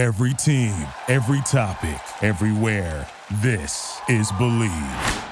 Every team, every topic, everywhere. This is Bleav.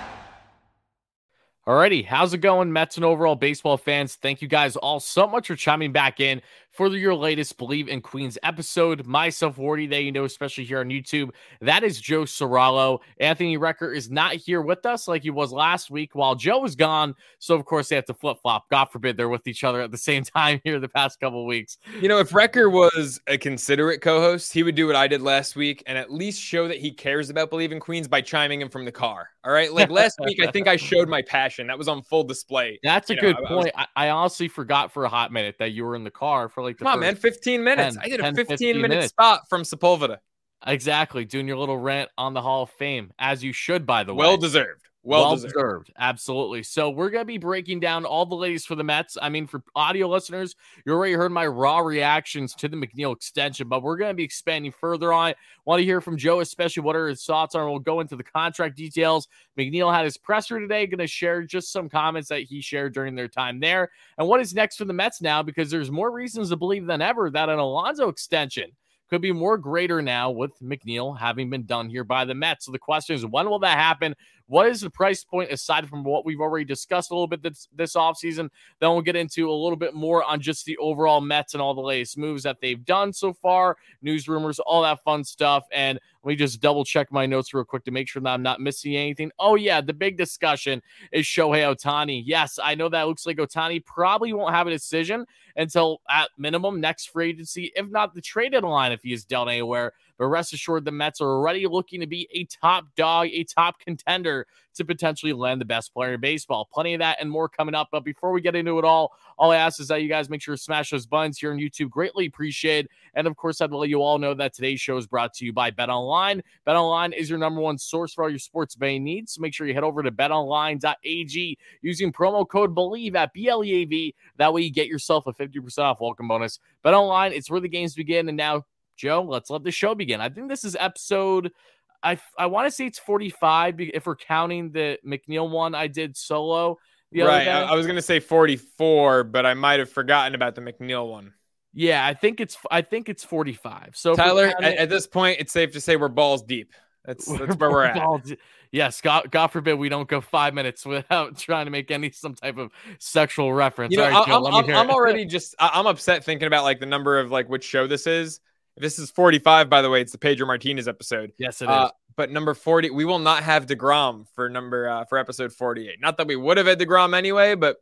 Alrighty, how's it going, Mets and overall baseball fans? Thank you guys all so much for chiming back in for your latest Bleav in Queens episode. Myself, Wardy, that you know, especially here on YouTube. That is Joe Cirillo. Anthony Recker is not here with us like he was last week while Joe was gone. So, of course, they have to flip flop. God forbid they're with each other at the same time here the past couple weeks. You know, if Recker was a considerate co host, he would do what I did last week and at least show that he cares about Bleav in Queens by chiming in from the car. All right. Like last week, I think I showed my passion. That was on full display. That's a you good know, point. I, was... I, honestly forgot for a hot minute that you were in the car for like the Come on, man, 15 minutes. 10, I did a 10, 15, 15 minute minutes. spot from Sepulveda. Exactly. Doing your little rant on the Hall of Fame, as you should, by the way. Well deserved. Well, well deserved. deserved. Absolutely. So we're going to be breaking down all the latest for the Mets. I mean, for audio listeners, you already heard my raw reactions to the McNeil extension, but we're going to be expanding further on it. Want to hear from Joe, especially what are his thoughts on. We'll go into the contract details. McNeil had his presser today, going to share just some comments that he shared during their time there. And what is next for the Mets now? Because there's more reasons to believe than ever that an Alonso extension could be more greater now with McNeil having been done here by the Mets. So the question is, when will that happen? What is the price point aside from what we've already discussed a little bit this, this offseason? Then we'll get into a little bit more on just the overall Mets and all the latest moves that they've done so far, news rumors, all that fun stuff. And let me just double check my notes real quick to make sure that I'm not missing anything. Oh, yeah, the big discussion is Shohei Ohtani. Yes, I know that looks like Ohtani probably won't have a decision until at minimum next free agency, if not the traded line if he is dealt anywhere. But rest assured, the Mets are already looking to be a top dog, a top contender to potentially land the best player in baseball. Plenty of that and more coming up. But before we get into it all, all I ask is that you guys make sure to smash those buttons here on YouTube. Greatly appreciate. And of course, I'd let you all know that today's show is brought to you by Bet Online. Bet Online is your number one source for all your sports betting needs. So make sure you head over to betonline.ag using promo code BLEAV at B L E A V. That way you get yourself a 50% off welcome bonus. Bet Online, it's where the games begin. And now Joe, let's let the show begin. I think this is episode. I I want to say it's 45 if we're counting the McNeil one I did solo. right. I, I, was gonna say 44, but I might have forgotten about the McNeil one. Yeah, I think it's I think it's 45. So Tyler, at, at, this point, it's safe to say we're balls deep. That's that's where we're at. Yes, God, God forbid we don't go five minutes without trying to make any some type of sexual reference. You know, right, Joe, I'm, I'm, I'm already just I'm upset thinking about like the number of like which show this is this is 45, by the way. It's the Pedro Martinez episode. Yes, it uh, is. But number 40, we will not have DeGrom for number uh, for episode 48. Not that we would have had DeGrom anyway, but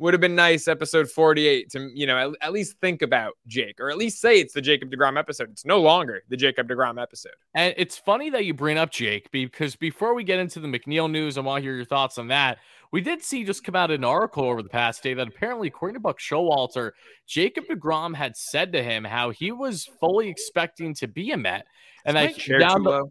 would have been nice episode 48 to you know at, at, least think about Jake or at least say it's the Jacob DeGrom episode. It's no longer the Jacob DeGrom episode. And it's funny that you bring up Jake because before we get into the McNeil news, I want to hear your thoughts on that. We did see just come out an article over the past day that apparently, according to Buck Showalter, Jacob DeGrom had said to him how he was fully expecting to be a Met. And I down the,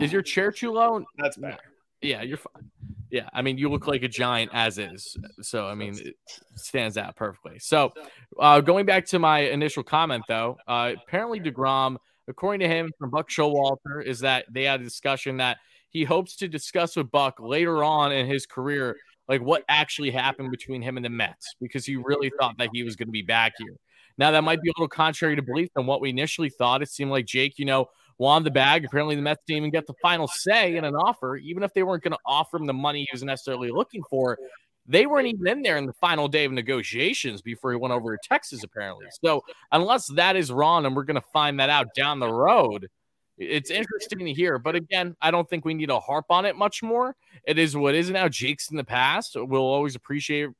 is your chair too low? That's better. Yeah, you're fine. Yeah, I mean, you look like a giant as is. So, I mean, it stands out perfectly. So, uh, going back to my initial comment, though, uh, apparently DeGrom, according to him from Buck Showalter, is that they had a discussion that he hopes to discuss with Buck later on in his career, like what actually happened between him and the Mets, because he really thought that he was going to be back here. Now, that might be a little contrary to belief than what we initially thought. It seemed like Jake, you know, won the bag. Apparently, the Mets didn't even get the final say in an offer, even if they weren't going to offer him the money he was necessarily looking for. They weren't even in there in the final day of negotiations before he went over to Texas, apparently. So, unless that is wrong, and we're going to find that out down the road, it's interesting to hear. But again, I don't think we need to harp on it much more. It is what is now. Jake's in the past. We'll always appreciate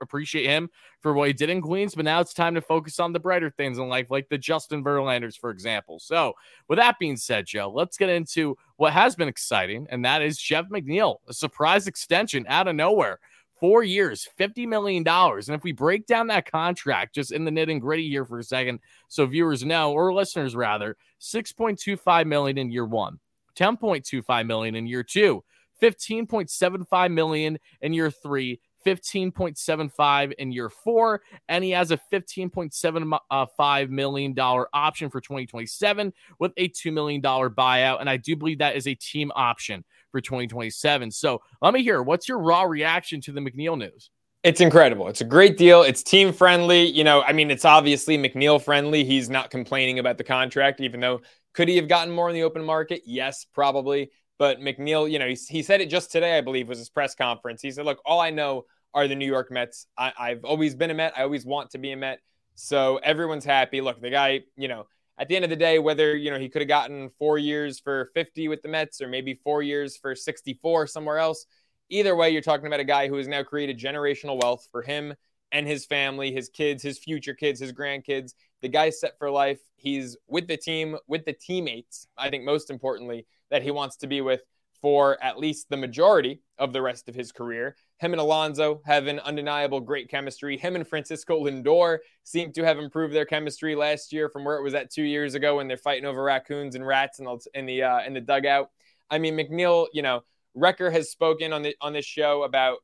appreciate him for what he did in Queens, but now it's time to focus on the brighter things in life, like the Justin Verlanders, for example. So, with that being said, Joe, let's get into what has been exciting, and that is Jeff McNeil, a surprise extension out of nowhere. Four years, $50 million. And if we break down that contract just in the nitty gritty here for a second, so viewers know, or listeners rather, 6.25 million in year one, 10.25 million in year two, 15.75 million in year three, 15.75 in year four, and he has a $15.75 million option for 2027 with a $2 million buyout. And I do believe that is a team option for 2027. So let me hear what's your raw reaction to the McNeil news? It's incredible. It's a great deal. It's team friendly. You know, I mean, it's obviously McNeil friendly. He's not complaining about the contract, even though could he have gotten more in the open market? Yes, probably. But McNeil, you know, he, he said it just today, I believe, was his press conference. He said, "Look, all I know are the New York Mets. I, I've always been a Met. I always want to be a Met. So everyone's happy. Look, the guy, you know, at the end of the day, whether you know he could have gotten four years for 50 with the Mets or maybe four years for 64 somewhere else, Either way, you're talking about a guy who has now created generational wealth for him and his family, his kids, his future kids, his grandkids. The guy's set for life. He's with the team, with the teammates, I think most importantly, that he wants to be with for at least the majority of the rest of his career. Him and Alonso have an undeniable great chemistry. Him and Francisco Lindor seem to have improved their chemistry last year from where it was at two years ago when they're fighting over raccoons and rats in the in the, uh, in the dugout. I mean, McNeil, you know, Recker has spoken on the on this show about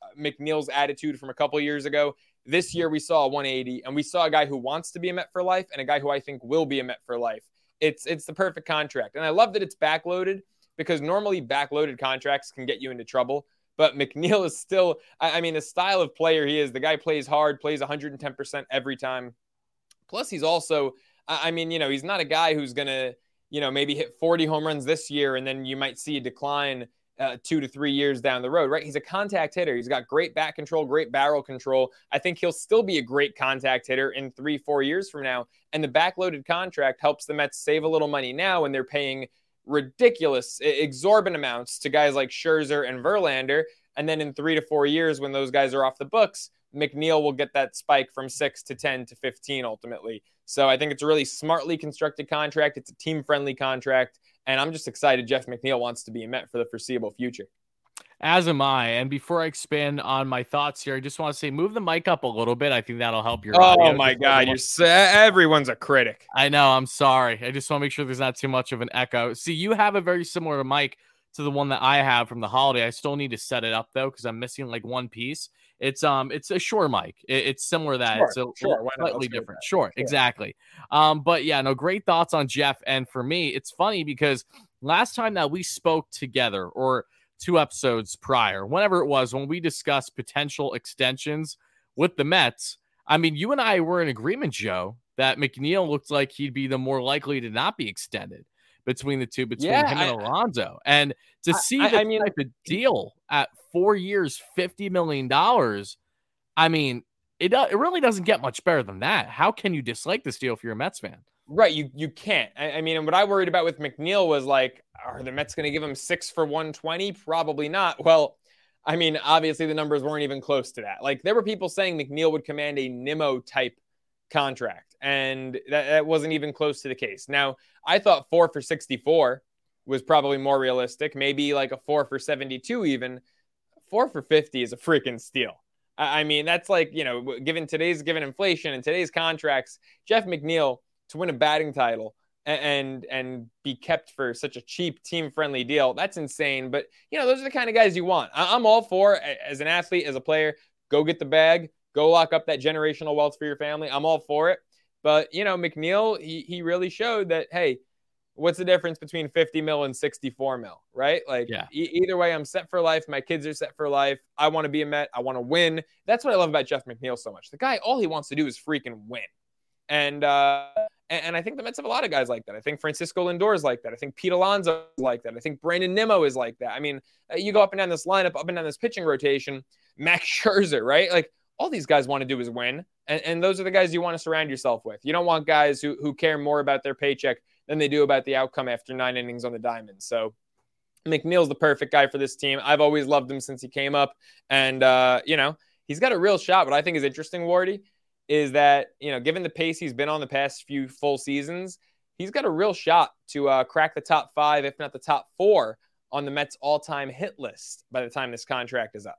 uh, McNeil's attitude from a couple years ago. This year we saw a 180, and we saw a guy who wants to be a Met for life, and a guy who I think will be a Met for life. It's it's the perfect contract, and I love that it's backloaded because normally backloaded contracts can get you into trouble. But McNeil is still, I, mean, the style of player he is, the guy plays hard, plays 110% every time. Plus, he's also, I, mean, you know, he's not a guy who's gonna, you know, maybe hit 40 home runs this year, and then you might see a decline uh, two to three years down the road, right? He's a contact hitter. He's got great bat control, great barrel control. I think he'll still be a great contact hitter in three, four years from now. And the backloaded contract helps the Mets save a little money now when they're paying ridiculous, exorbitant amounts to guys like Scherzer and Verlander. And then in three to four years, when those guys are off the books, McNeil will get that spike from six to 10 to 15 ultimately. So I think it's a really smartly constructed contract. It's a team friendly contract. And I'm just excited Jeff McNeil wants to be a Met for the foreseeable future. As am I. And before I expand on my thoughts here, I just want to say move the mic up a little bit. I think that'll help your. Oh my God, you're so, everyone's a critic. I know. I'm sorry. I just want to make sure there's not too much of an echo. See, you have a very similar mic to the one that I have from the holiday. I still need to set it up though because I'm missing like one piece. It's um it's a Shure mic. It, it's similar to that. Sure, it's a sure, slightly different. Sure, sure, exactly. Um, but yeah, no, great thoughts on Jeff. And for me, it's funny because last time that we spoke together, or two episodes prior, whenever it was, when we discussed potential extensions with the Mets. I mean, you and I were in agreement, Joe, that McNeil looked like he'd be the more likely to not be extended between the two, between yeah, him and I, Alonso. And to see I, the I mean, type of deal at four years, $50 million, I mean, it, uh, it really doesn't get much better than that. How can you dislike this deal if you're a Mets fan? Right, you you can't. I, I mean, and what I worried about with McNeil was like, are the Mets going to give him six for 120? Probably not. Well, I mean, obviously the numbers weren't even close to that. Like there were people saying McNeil would command a Nimmo type contract, and that, that wasn't even close to the case. Now, I thought four for 64 was probably more realistic, maybe like a four for 72 even. Four for 50 is a freaking steal. I, I mean, that's like, you know, given today's given inflation and today's contracts, Jeff McNeil to win a batting title and and be kept for such a cheap team friendly deal that's insane but you know those are the kind of guys you want i'm all for as an athlete as a player go get the bag Go lock up that generational wealth for your family. I'm all for it. But, you know, McNeil, he, he really showed that, hey, what's the difference between 50 mil and 64 mil, right? Like, yeah. E- either way, I'm set for life. My kids are set for life. I want to be a Met. I want to win. That's what I love about Jeff McNeil so much. The guy, all he wants to do is freaking win. And, uh, and, I think the Mets have a lot of guys like that. I think Francisco Lindor is like that. I think Pete Alonso is like that. I think Brandon Nimmo is like that. I mean, uh, you go up and down this lineup, up and down this pitching rotation. Max Scherzer, right? Like all these guys want to do is win. And, and those are the guys you want to surround yourself with. You don't want guys who, who care more about their paycheck than they do about the outcome after nine innings on the diamond. So McNeil's the perfect guy for this team. I've always loved him since he came up. And, uh, you know, he's got a real shot. What I think is interesting, Wardy, is that, you know, given the pace he's been on the past few full seasons, he's got a real shot to uh, crack the top five, if not the top four, on the Mets all time hit list by the time this contract is up.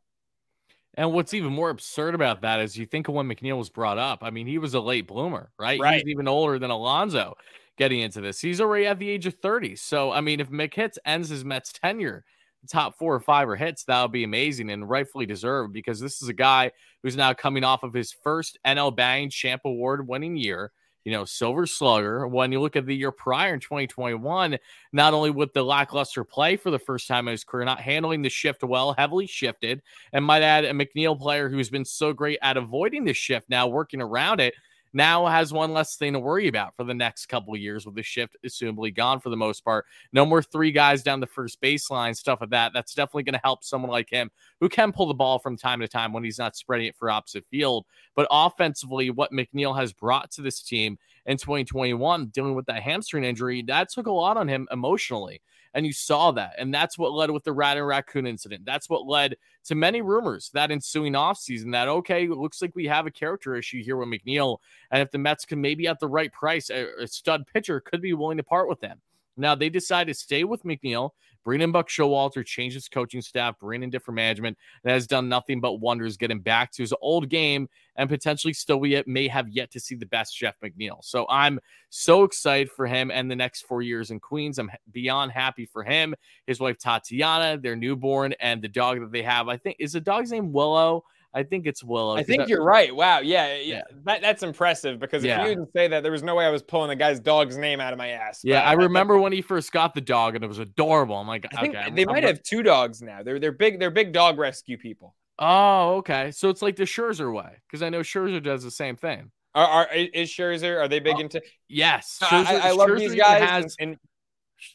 And what's even more absurd about that is you think of when McNeil was brought up. I mean, he was a late bloomer, right? right. He's even older than Alonso getting into this. He's already at the age of 30. So, I mean, if McHits ends his Mets tenure, top four or five or hits, that would be amazing and rightfully deserved because this is a guy who's now coming off of his first NL Batting Champ Award winning year. you know, Silver Slugger. When you look at the year prior in 2021, not only with the lackluster play for the first time in his career, not handling the shift well, heavily shifted, and might add a McNeil player who's been so great at avoiding the shift, now working around it now has one less thing to worry about for the next couple years with the shift assumably gone for the most part. No more three guys down the first baseline, stuff of that. That's definitely going to help someone like him who can pull the ball from time to time when he's not spreading it for opposite field. But offensively, what McNeil has brought to this team in 2021, dealing with that hamstring injury, that took a lot on him emotionally. And you saw that. And that's what led with the rat and raccoon incident. That's what led to many rumors that ensuing offseason that, okay, it looks like we have a character issue here with McNeil. And if the Mets can maybe at the right price, a, a stud pitcher could be willing to part with them. Now they decided to stay with McNeil, bring in Buck Showalter, change his coaching staff, bring in different management, and has done nothing but wonders getting back to his old game and potentially still we may have yet to see the best Jeff McNeil. So I'm so excited for him and the next four years in Queens. I'm beyond happy for him, his wife Tatiana, their newborn, and the dog that they have. I think is the dog's name Willow. I think it's Willow. I think that, you're right. Wow. Yeah. Yeah. yeah. That, that's impressive because if yeah. you didn't say that, there was no way I was pulling the guy's dog's name out of my ass. Yeah. I, I remember when he first got the dog and it was adorable. I'm like, I think okay, they I'm, might I'm, have two dogs now. They're, they're big. They're big dog rescue people. Oh, okay. So it's like the Scherzer way because I know Scherzer does the same thing. Are, are is Scherzer? Are they big oh, into? Yes. Scherzer, I, I, love Scherzer these guys. Has, and, and,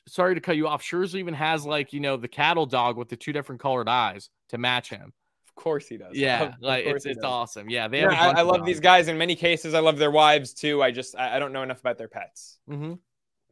sorry to cut you off. Scherzer even has like you know the cattle dog with the two different colored eyes to match him. Of course he does. Yeah, like it's it's awesome. Yeah, they. Yeah, I, I love these guys. In many cases, I love their wives too. I just I, I don't know enough about their pets. Mm-hmm.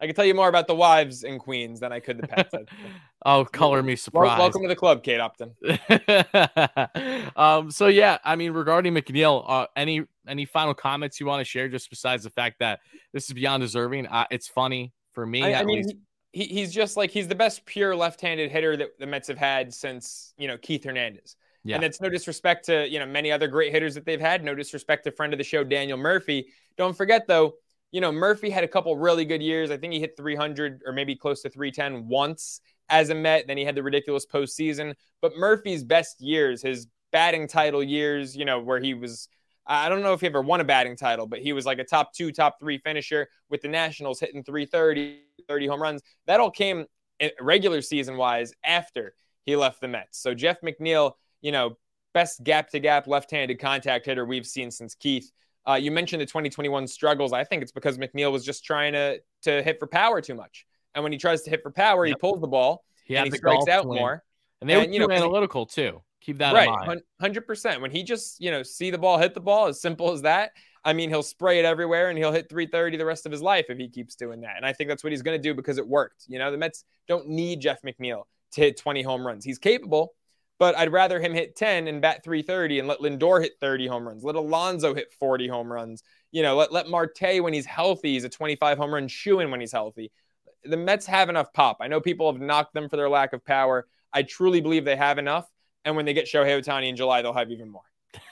I can tell you more about the wives in Queens than I could the pets. oh, color me surprised. Welcome to the club, Kate Upton. um, so yeah, I mean, regarding McNeil, uh, any any final comments you want to share, just besides the fact that this is beyond deserving? Uh, it's funny for me. I, I mean, he, he's just like he's the best pure left-handed hitter that the Mets have had since you know Keith Hernandez. Yeah. And it's no disrespect to, you know, many other great hitters that they've had. No disrespect to friend of the show, Daniel Murphy. Don't forget, though, you know, Murphy had a couple really good years. I think he hit 300 or maybe close to 310 once as a Met. Then he had the ridiculous postseason. But Murphy's best years, his batting title years, you know, where he was, I don't know if he ever won a batting title, but he was like a top two, top three finisher with the Nationals hitting 330, 30 home runs. That all came regular season wise after he left the Mets. So Jeff McNeil you know, best gap to gap left handed contact hitter we've seen since Keith. Uh, you mentioned the 2021 struggles. I think it's because McNeil was just trying to to hit for power too much. And when he tries to hit for power, yep. he pulls the ball he and he strikes out swing. more. And they and, you know, analytical too. Keep that right, in mind. Hundred percent. When he just you know see the ball hit the ball, as simple as that. I mean, he'll spray it everywhere and he'll hit 330 the rest of his life if he keeps doing that. And I think that's what he's going to do because it worked. You know, the Mets don't need Jeff McNeil to hit 20 home runs. He's capable, but I'd rather him hit 10 and bat 330 and let Lindor hit 30 home runs. Let Alonso hit 40 home runs. You know, let, let Marte, when he's healthy, he's a 25 home run shoe in when he's healthy. The Mets have enough pop. I know people have knocked them for their lack of power. I truly believe they have enough. And when they get Shohei Ohtani in July, they'll have even more.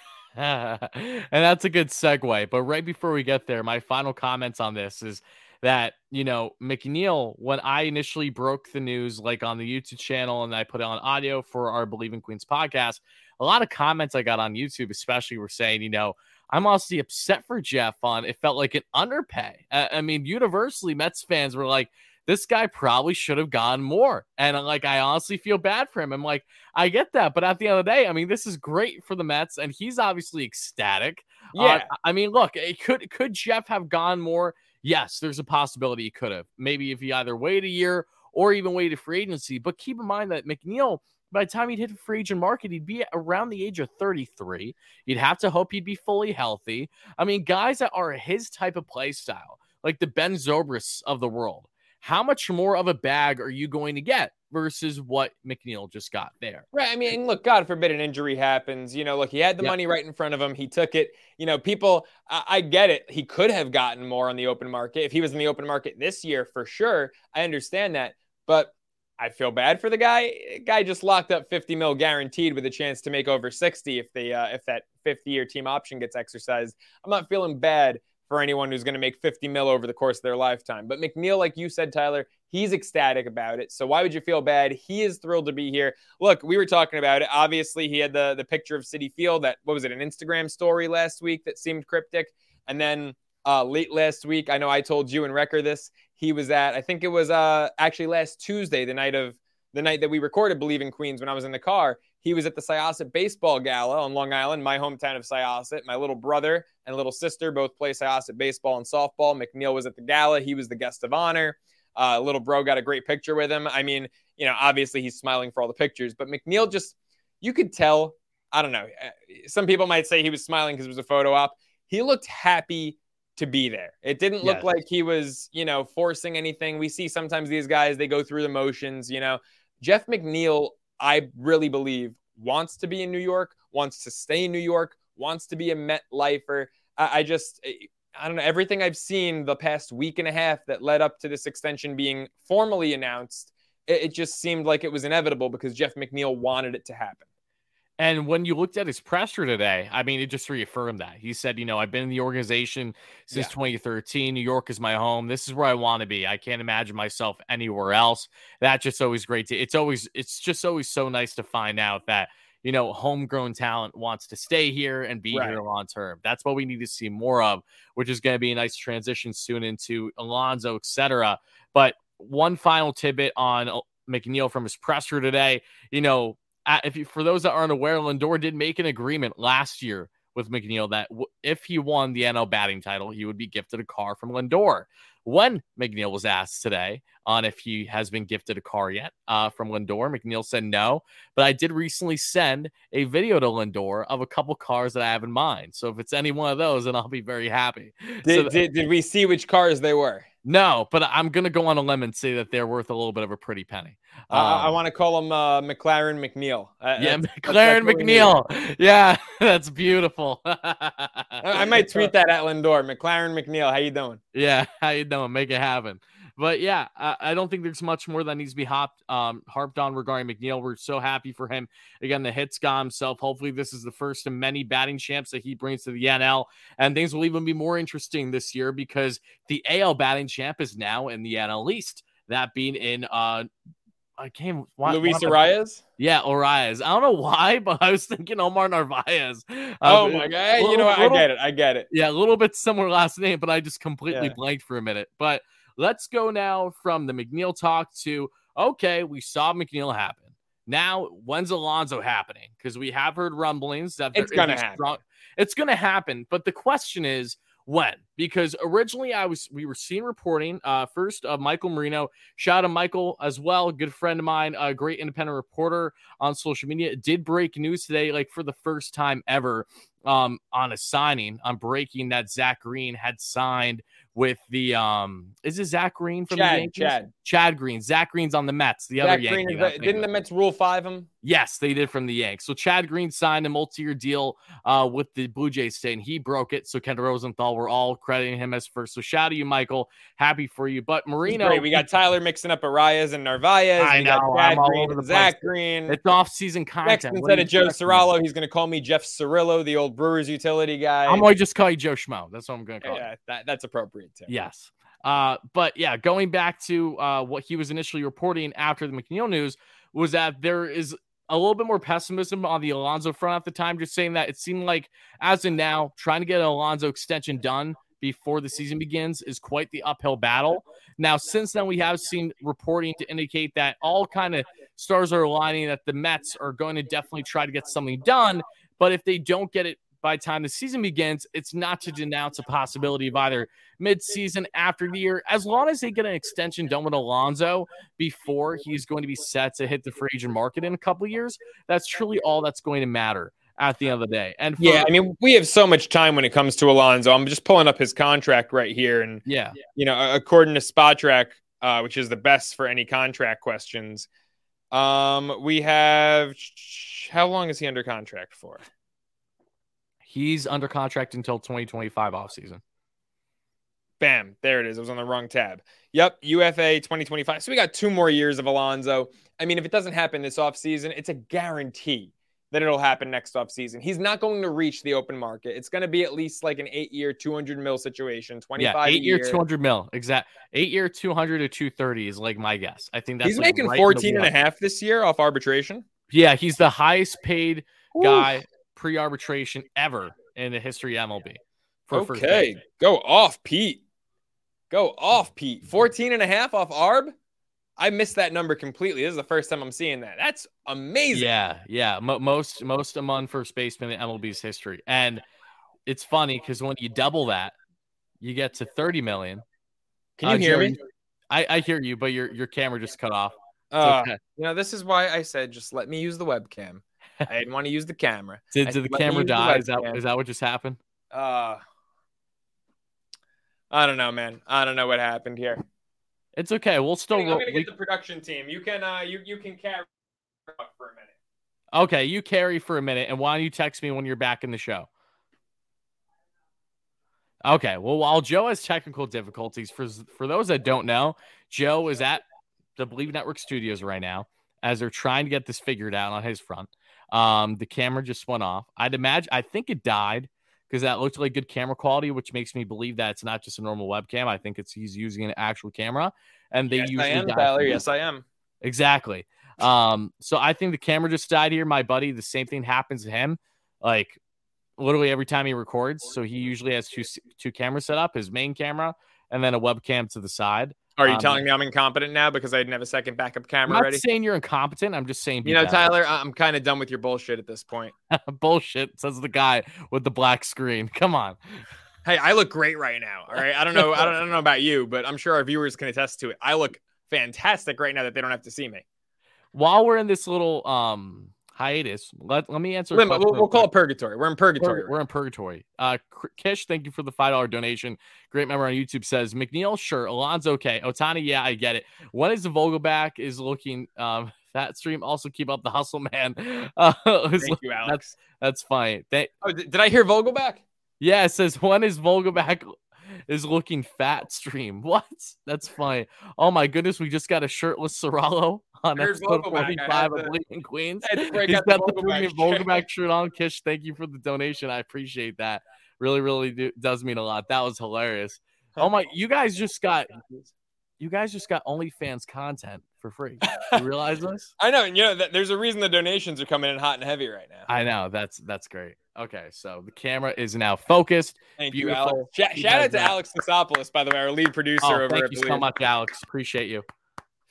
and that's a good segue. But right before we get there, my final comments on this is that you know McNeil when I initially broke the news like on the YouTube channel and I put it on audio for our Bleav in Queens podcast, a lot of comments I got on YouTube especially were saying, you know, I'm honestly upset for Jeff on it felt like an underpay. Uh, I mean, universally Mets fans were like this guy probably should have gone more. And uh, like, I honestly feel bad for him. I'm like, I get that. But at the end of the day, I mean, this is great for the Mets, and he's obviously ecstatic. Uh, yeah. Uh, I mean, look, could could Jeff have gone more? Yes, there's a possibility he could have. Maybe if he either waited a year or even waited for agency. But keep in mind that McNeil, by the time he'd hit the free agent market, he'd be around the age of 33. You'd have to hope he'd be fully healthy. I mean, guys that are his type of play style, like the Ben Zobrist of the world, how much more of a bag are you going to get versus what McNeil just got there? Right. I mean, look, God forbid an injury happens. You know, look, he had the yep. money right in front of him. He took it. You know, people, I, I, get it. He could have gotten more on the open market. If he was in the open market this year, for sure. I understand that. But I feel bad for the guy. Guy just locked up 50 mil guaranteed with a chance to make over 60 if the uh, if that 50 year team option gets exercised. I'm not feeling bad for anyone who's going to make 50 mil over the course of their lifetime. But McNeil, like you said, Tyler, he's ecstatic about it. So why would you feel bad? He is thrilled to be here. Look, we were talking about it. Obviously, he had the the picture of Citi Field that what was it, an Instagram story last week that seemed cryptic. And then uh, late last week. I know I told you and Recker this. He was at, I think it was uh, actually last Tuesday, the night of the night that we recorded Bleav in Queens when I was in the car. He was at the Syosset Baseball Gala on Long Island, my hometown of Syosset. My little brother and little sister both play Syosset baseball and softball. McNeil was at the gala. He was the guest of honor. Uh, little bro got a great picture with him. I mean, you know, obviously he's smiling for all the pictures, but McNeil just, you could tell. I don't know. Uh, some people might say he was smiling because it was a photo op. He looked happy to be there. It didn't look yes. like he was, you know, forcing anything. We see sometimes these guys, they go through the motions, you know. Jeff McNeil, I really believe, wants to be in New York, wants to stay in New York, wants to be a Met lifer. I, I just, I don't know, everything I've seen the past week and a half that led up to this extension being formally announced, it, it just seemed like it was inevitable because Jeff McNeil wanted it to happen. And when you looked at his presser today, I mean, it just reaffirmed that. He said, you know, I've been in the organization since yeah. 2013. New York is my home. This is where I want to be. I can't imagine myself anywhere else. That's just always great to it's always it's just always so nice to find out that you know, homegrown talent wants to stay here and be right. here long term. That's what we need to see more of, which is going to be a nice transition soon into Alonso, etc. But one final tidbit on uh, McNeil from his presser today. You know, if you, for those that aren't aware, Lindor did make an agreement last year with McNeil that w- if he won the NL batting title, he would be gifted a car from Lindor. When McNeil was asked today on if he has been gifted a car yet uh, from Lindor, McNeil said no. But I did recently send a video to Lindor of a couple cars that I have in mind. So if it's any one of those, then I'll be very happy. Did, so did, did we see which cars they were? No, but I'm gonna go on a limb and say that they're worth a little bit of a pretty penny. Um, uh, I want to call them uh, McLaren McNeil. Uh, yeah, McLaren McNeil. Yeah, that's beautiful. I might tweet that at Lindor. McLaren McNeil, how you doing? Yeah, how you doing? Make it happen. But yeah, I, I, don't think there's much more that needs to be hopped, um, harped on regarding McNeil. We're so happy for him. Again, the hits guy himself. Hopefully, this is the first of many batting champs that he brings to the NL. And things will even be more interesting this year because the AL batting champ is now in the NL East. That being in uh I came why, Luis Arraez. Yeah, Arraez. I don't know why, but I was thinking Omar Narvaez. Uh, oh my god! Little, you know, what? Little, I get it. I get it. Yeah, a little bit similar last name, but I just completely yeah. blanked for a minute. But Let's go now from the McNeil talk to okay, we saw McNeil happen. Now, when's Alonso happening? Because we have heard rumblings that it's going to happen. Strong, it's going to happen, but the question is when? Because originally I was we were seeing reporting uh, first of uh, Michael Marino. Shout out to Michael as well, good friend of mine, a great independent reporter on social media. Did break news today, like for the first time ever, um, on a signing on breaking that Zach Greene had signed with the um is it Zach Greene from Chad, the Yankees? Chad. Chad Green. Zach Greene's on the Mets. The Zach other Yankee. The, didn't the Mets rule five him? Yes, they did from the Yanks. So Chad Green signed a multi-year deal uh, with the Blue Jays today, and he broke it. So Ken Rosenthal, we're all crediting him as first. So shout out to you, Michael. Happy for you. But Marino, we got Tyler mixing up Arraez and Narvaez. I know. Chad Green and Zach Greene. It's off-season content. Next, instead of Joe Cirillo, he's going to call me Jeff Cirillo, the old Brewers utility guy. I'm going to just call you Joe Schmo. That's what I'm going to call yeah, that, that's appropriate too. Yes. Uh, but yeah, going back to uh, what he was initially reporting after the McNeil news was that there is a little bit more pessimism on the Alonso front at the time, just saying that it seemed like as in now, trying to get an Alonso extension done before the season begins is quite the uphill battle. Now, since then, we have seen reporting to indicate that all kind of stars are aligning that the Mets are going to definitely try to get something done. But if they don't get it by the time the season begins, it's not to denounce a possibility of either mid-season after the year, as long as they get an extension done with Alonso before he's going to be set to hit the free agent market in a couple years. That's truly all that's going to matter at the end of the day. And for, yeah, I mean, we have so much time when it comes to Alonso. I'm just pulling up his contract right here, and yeah, you know, according to Spotrac, uh, which is the best for any contract questions, um, we have how long is he under contract for? He's under contract until 2025 offseason. Bam, there it is. It was on the wrong tab. Yep, UFA 2025. So we got two more years of Alonso. I mean, if it doesn't happen this offseason, it's a guarantee that it'll happen next offseason. He's not going to reach the open market. It's going to be at least like an eight year, 200 mil situation, 25 yeah, eight year, year, 200 mil. Exact. Eight year, 200 to 230 is like my guess. I think that's he's like making right 14 and a half this year off arbitration. Yeah, he's the highest paid Ooh. guy pre arbitration ever in the history of MLB. Okay, go off, Pete. Go off, Pete. 14 and a half off ARB. I missed that number completely. This is the first time I'm seeing that. That's amazing. Yeah, yeah. Mo- most most among first baseman in MLB's history, and it's funny because when you double that, you get to 30 million. Can you Uh, hear Jerry, me? I, I hear you, but your your camera just cut off. Uh, okay. You know, this is why I said just let me use the webcam. I didn't want to use the camera. Did, did the camera use the die? Is that that what just happened? Uh, I don't know, man. I don't know what happened here. It's okay. We'll still I'm gonna we- get the production team. You can, uh, you you can carry for a minute. okay, you carry for a minute, and why don't you text me when you're back in the show? Okay. Well, while Joe has technical difficulties, for for those that don't know, Joe is at the Bleav Network Studios right now as they're trying to get this figured out on his front. Um, the camera just went off. I'd imagine. I think it died because that looked like good camera quality, which makes me believe that it's not just a normal webcam. I think it's he's using an actual camera, and they yes, usually I am. Yes, I am. Exactly. Um, so I think the camera just died here. My buddy, the same thing happens to him. Like literally every time he records. So he usually has two two cameras set up, his main camera and then a webcam to the side. Are you Um, telling me I'm incompetent now because I didn't have a second backup camera ready? I'm not ready? saying you're incompetent. I'm just saying You know. Tyler, I'm kind of done with your bullshit at this point. bullshit says the guy with the black screen. Come on. Hey, I look great right now. All right. I don't know. I don't, I don't know about you, but I'm sure our viewers can attest to it. I look fantastic right now that they don't have to see me. While we're in this little um hiatus, let, let me answer. a Lim- question We'll, we'll call it purgatory. We're in purgatory. We're, we're in purgatory. Uh, Kish, thank you for the five dollar donation. Great member on YouTube says McNeil, sure. Alonso, okay. Ohtani, yeah, I get it. When is the Vogelbach is looking? Um, that stream also keep up the hustle, man. Uh, it's- Thank you, Alex. that's fine. Thank, Oh, did, did I hear Vogelbach? yeah, it says when is Vogelbach is looking fat stream. What? That's fine. Oh my goodness, we just got a shirtless Cirillo on There's episode Vogelbach. 45 of Bleav in Queens. I had to break He's out the got the Vogelbach. Vogelbach shirt on. Kish, thank you for the donation. I appreciate that. Really, really do, does mean a lot. That was hilarious. Oh my, you guys just got you guys just got OnlyFans content for free. You realize this? I know. and You know, th- there's a reason the donations are coming in hot and heavy right now. I know. That's that's great. Okay, so the camera is now focused. Thank you, Alex. Shout, shout out to got- Alex Nisopoulos, by the way, our lead producer Oh, over thank you so much, Alex. Appreciate you.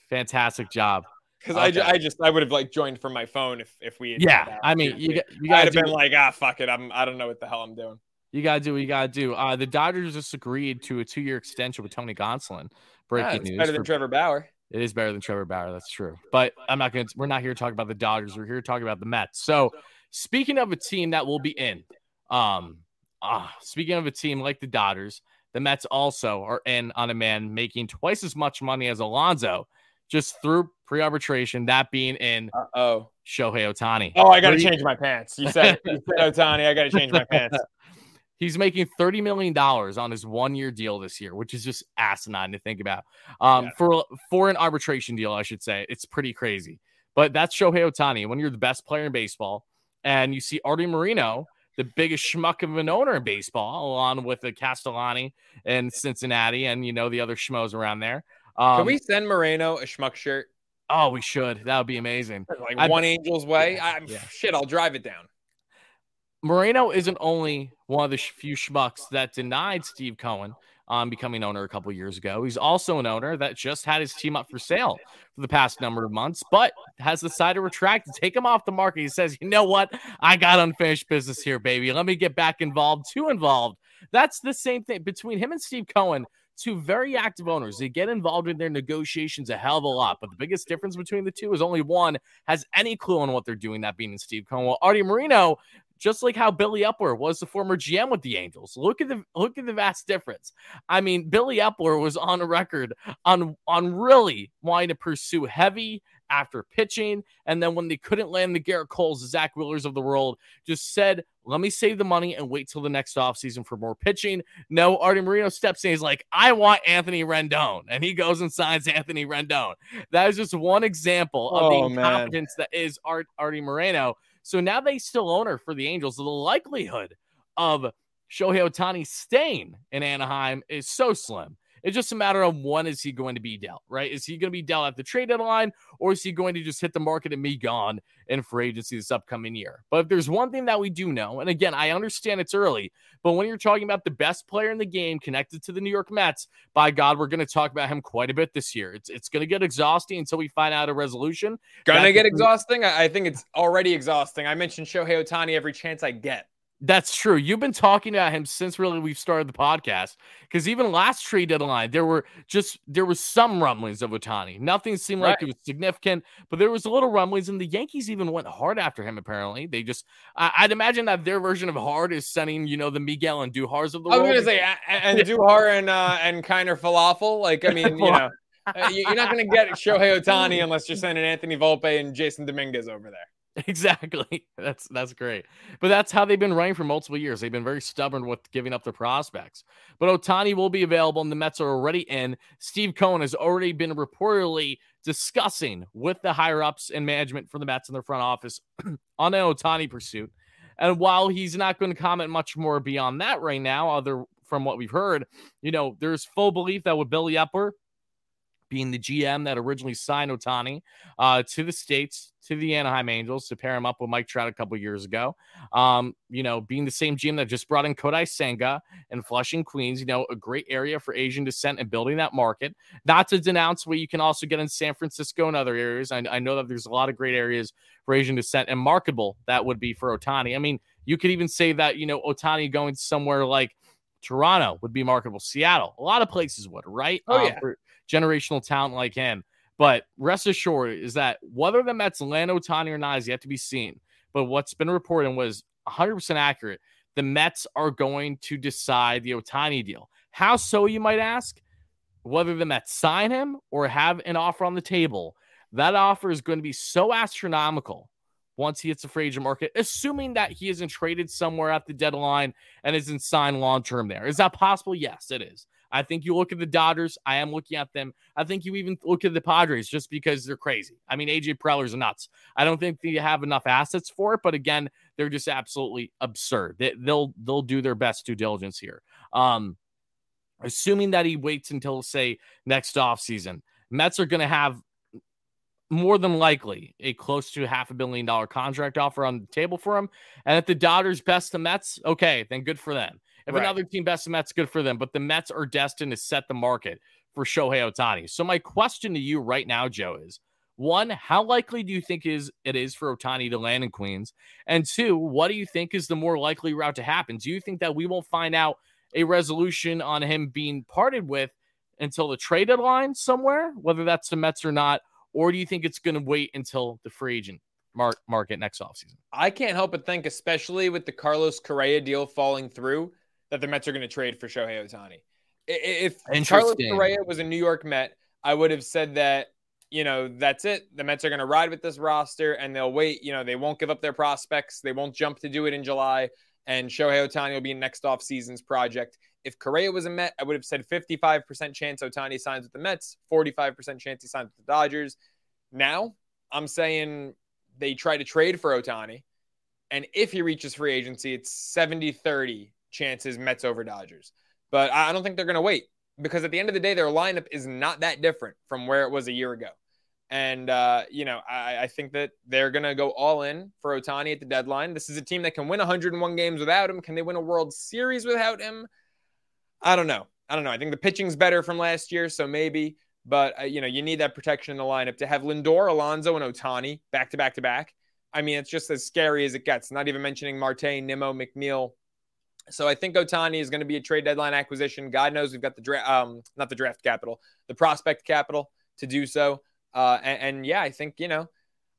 Fantastic job. Because I, Okay. I just I would have like joined from my phone if if we Yeah. I mean, you got you I'd got have to been like, ah, fuck it. I'm I don't know what the hell I'm doing. You gotta do what you gotta do. Uh, the Dodgers just agreed to a two-year extension with Tony Gonsolin. Yeah, Breaking it's news. better for- than Trevor Bauer. it is better than Trevor Bauer. That's true. But I'm not gonna. We're not here to talk about the Dodgers. We're here to talk about the Mets. So, speaking of a team that will be in, um, ah, speaking of a team like the Dodgers, the Mets also are in on a man making twice as much money as Alonso, just through pre-arbitration. That being in Uh oh. Shohei Ohtani. Oh, I got to change my pants. You said, you said Ohtani. I got to change my pants. He's making $30 million on his one year deal this year, which is just asinine to think about. Um, Yeah. for for an arbitration deal, I should say. It's pretty crazy. But that's Shohei Ohtani. When you're the best player in baseball and you see Arte Moreno, the biggest schmuck of an owner in baseball, along with the Castellini and Cincinnati and you know the other schmoes around there. Um, Can we send Moreno a schmuck shirt? Oh, we should. That would be amazing. Like I- one Angel's way? Yeah, I'm yeah. shit. I'll drive it down. Moreno isn't only one of the few schmucks that denied Steve Cohen on becoming owner a couple years ago. He's also an owner that just had his team up for sale for the past number of months, but has decided to retract and take him off the market. He says, you know what? I got unfinished business here, baby. Let me get back involved, too involved. That's the same thing between him and Steve Cohen. Two very active owners. They get involved in their negotiations a hell of a lot. But the biggest difference between the two is only one has any clue on what they're doing, that being Steve Cohen. Well, Arte Moreno just like how Billy Eppler was the former GM with the Angels. Look at the look at the vast difference. I mean, Billy Eppler was on a record on on really wanting to pursue heavy after pitching, and then when they couldn't land the Gerrit Coles, Zack Wheelers of the world, just said, "Let me save the money and wait till the next offseason for more pitching." No, Arte Moreno steps in. He's like, "I want Anthony Rendon," and he goes and signs Anthony Rendon. That is just one example of Oh, the man. incompetence that is Art, Arte Moreno. So now they still own her for the Angels. The likelihood of Shohei Ohtani staying in Anaheim is so slim. It's just a matter of when is he going to be dealt, right? Is he going to be dealt at the trade deadline or is he going to just hit the market and be gone in free agency this upcoming year? But if there's one thing that we do know, and again, I understand it's early, but when you're talking about the best player in the game connected to the New York Mets, by God, we're going to talk about him quite a bit this year. It's it's going to get exhausting until we find out a resolution. Gonna get exhausting. I think it's already exhausting. I mentioned Shohei Ohtani every chance I get. That's true. You've been talking about him since really we've started the podcast. Because even last trade deadline, there were just there was some rumblings of Ohtani. Nothing seemed right. like it was significant, but there was a little rumblings, and the Yankees even went hard after him. Apparently, they just I, would imagine that their version of hard is sending you know the Miguel Andujars of the world. I was gonna say and Duhar and uh, and Kiner-Falefa. Like I mean, you know, uh, you're not gonna get Shohei Ohtani unless you're sending Anthony Volpe and Jasson Dominguez over there. Exactly. That's that's great. But that's how they've been running for multiple years. They've been very stubborn with giving up their prospects. But Ohtani will be available, and the Mets are already in. Steve Cohen has already been reportedly discussing with the higher ups and management for the Mets in their front office on an Ohtani pursuit. And while he's not going to comment much more beyond that right now, other from what we've heard, you know, there's full belief that with Billy Eppler being the GM that originally signed Ohtani uh, to the States, to the Anaheim Angels to pair him up with Mike Trout a couple years ago. Um, you know, being the same GM that just brought in Kodai Senga and Flushing, Queens, you know, a great area for Asian descent and building that market. Not to denounce what you can also get in San Francisco and other areas. I, I know that there's a lot of great areas for Asian descent and marketable that would be for Ohtani. I mean, you could even say that, you know, Ohtani going somewhere like Toronto would be marketable. Seattle, a lot of places would, right? Oh, yeah. for, generational talent like him. But rest assured is that whether the Mets land Ohtani or not is yet to be seen. But what's been reported was 100% accurate. The Mets are going to decide the Ohtani deal. How so, you might ask? Whether the Mets sign him or have an offer on the table, that offer is going to be so astronomical once he hits the free agent market, assuming that he isn't traded somewhere at the deadline and isn't signed long term there. Is that possible? Yes, it is. I think you look at the Dodgers. I am looking at them. I think you even look at the Padres just because they're crazy. I mean, AJ Preller's nuts. I don't think they have enough assets for it, but again, they're just absolutely absurd. They, will they'll do their best due diligence here. Um, assuming that he waits until say next offseason, Mets are going to have more than likely a close to half a billion dollar contract offer on the table for him. And if the Dodgers best the Mets, okay, then good for them. If right. another team bests the Mets, good for them. But the Mets are destined to set the market for Shohei Ohtani. So my question to you right now, Joe, is one, how likely do you think is it is for Ohtani to land in Queens? And two, what do you think is the more likely route to happen? Do you think that we won't find out a resolution on him being parted with until the trade deadline somewhere, whether that's the Mets or not? Or do you think it's going to wait until the free agent market next offseason? I can't help but think, especially with the Carlos Correa deal falling through, that the Mets are going to trade for Shohei Ohtani. If Carlos Correa was a New York Met, I would have said that, you know, that's it. The Mets are going to ride with this roster and they'll wait. You know, they won't give up their prospects. They won't jump to do it in July. And Shohei Ohtani will be next off season's project. If Correa was a Met, I would have said 55% chance Ohtani signs with the Mets, 45% chance he signs with the Dodgers. Now I'm saying they try to trade for Ohtani. And if he reaches free agency, it's 70 30 chances Mets over Dodgers. But I don't think they're going to wait because at the end of the day, their lineup is not that different from where it was a year ago. And, uh, you know, I, I, think that they're going to go all in for Ohtani at the deadline. This is a team that can win 101 games without him. Can they win a World Series without him? I don't know. I don't know. I think the pitching's better from last year, so maybe. But, uh, you know, you need that protection in the lineup to have Lindor, Alonso, and Ohtani back to back to back. I mean, it's just as scary as it gets. Not even mentioning Marte, Nimmo, McNeil, so I think Ohtani is going to be a trade deadline acquisition. God knows we've got the draft, um, not the draft capital, the prospect capital to do so. Uh, and, and, yeah, I think you know,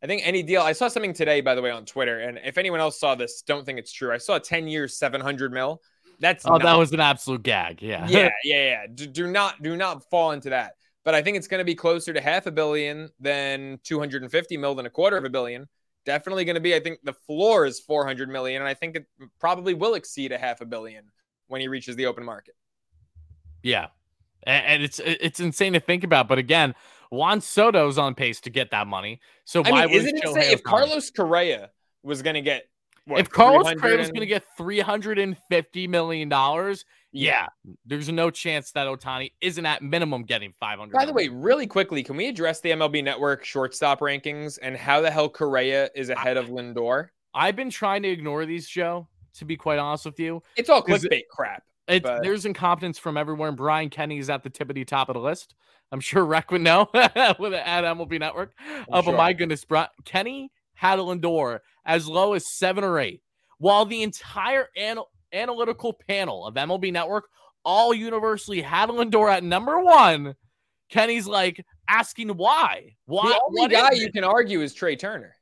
I think any deal. I saw something today, by the way, on Twitter, and if anyone else saw this, don't think it's true. I saw 10 years, 700 mil. That's oh, that was an absolute gag. Yeah, yeah, yeah, yeah. Do, do not, do not fall into that. But I think it's going to be closer to half a billion than 250 mil than a quarter of a billion definitely going to be. I think the floor is 400 million, and I think it probably will exceed a half a billion when he reaches the open market. Yeah, and it's it's insane to think about. But again, Juan Soto's on pace to get that money. So I why mean, isn't it insane? if Carlos Correa was going to get What, if Carlos 300 Correa was and- going to get three hundred and fifty million dollars, yeah, there's no chance that Ohtani isn't at minimum getting five hundred. By the way, really quickly, can we address the MLB Network shortstop rankings and how the hell Correa is ahead of Lindor? I've been trying to ignore these, Joe. To be quite honest with you, It's all Is it- clickbait crap. It's But- there's incompetence from everywhere, and Brian Kenny is at the tippity top of the list. I'm sure Rec would know with it at MLB Network. Oh, but my goodness, Kenny had a Lindor as low as seven or eight, while the entire anal- analytical panel of MLB Network all universally had a Lindor at number one. Kenny's like asking why. Why? the only what guy you can argue is Trea Turner.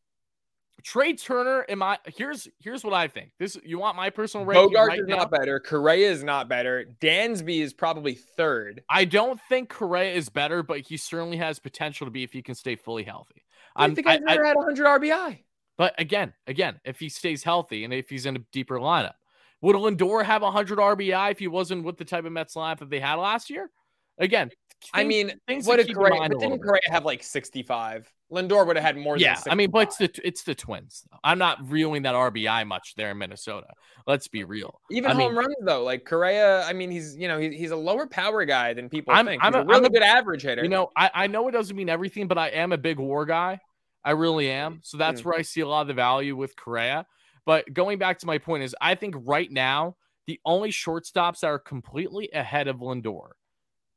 Trea Turner. Am I? Here's here's what I think. This you want my personal ranking Bogaerts right is now? not better. Correa is not better. Dansby is probably third. I don't think Correa is better, but he certainly has potential to be if he can stay fully healthy. I I'm, think I, I've never had 100 RBI. but again, again, if he stays healthy and if he's in a deeper lineup, would Lindor have 100 RBI if he wasn't with the type of Mets lineup that they had last year? Again, I mean, things what did Correa? But didn't. Correa have like 65? Lindor would have had more yeah, I mean, but it's the it's the Twins. I'm not reeling that RBI much there in Minnesota. Let's be real. Even I mean- home runs though, like Correa. I mean, he's you know he, he's a lower power guy than people I'm- think. I'm he's a- a, really I'm a- good average hitter. You know, I, I know it doesn't mean everything, but I am a big war guy. I really am. So that's where I see a lot of the value with Correa. But going back to my point is I think right now the only shortstops that are completely ahead of Lindor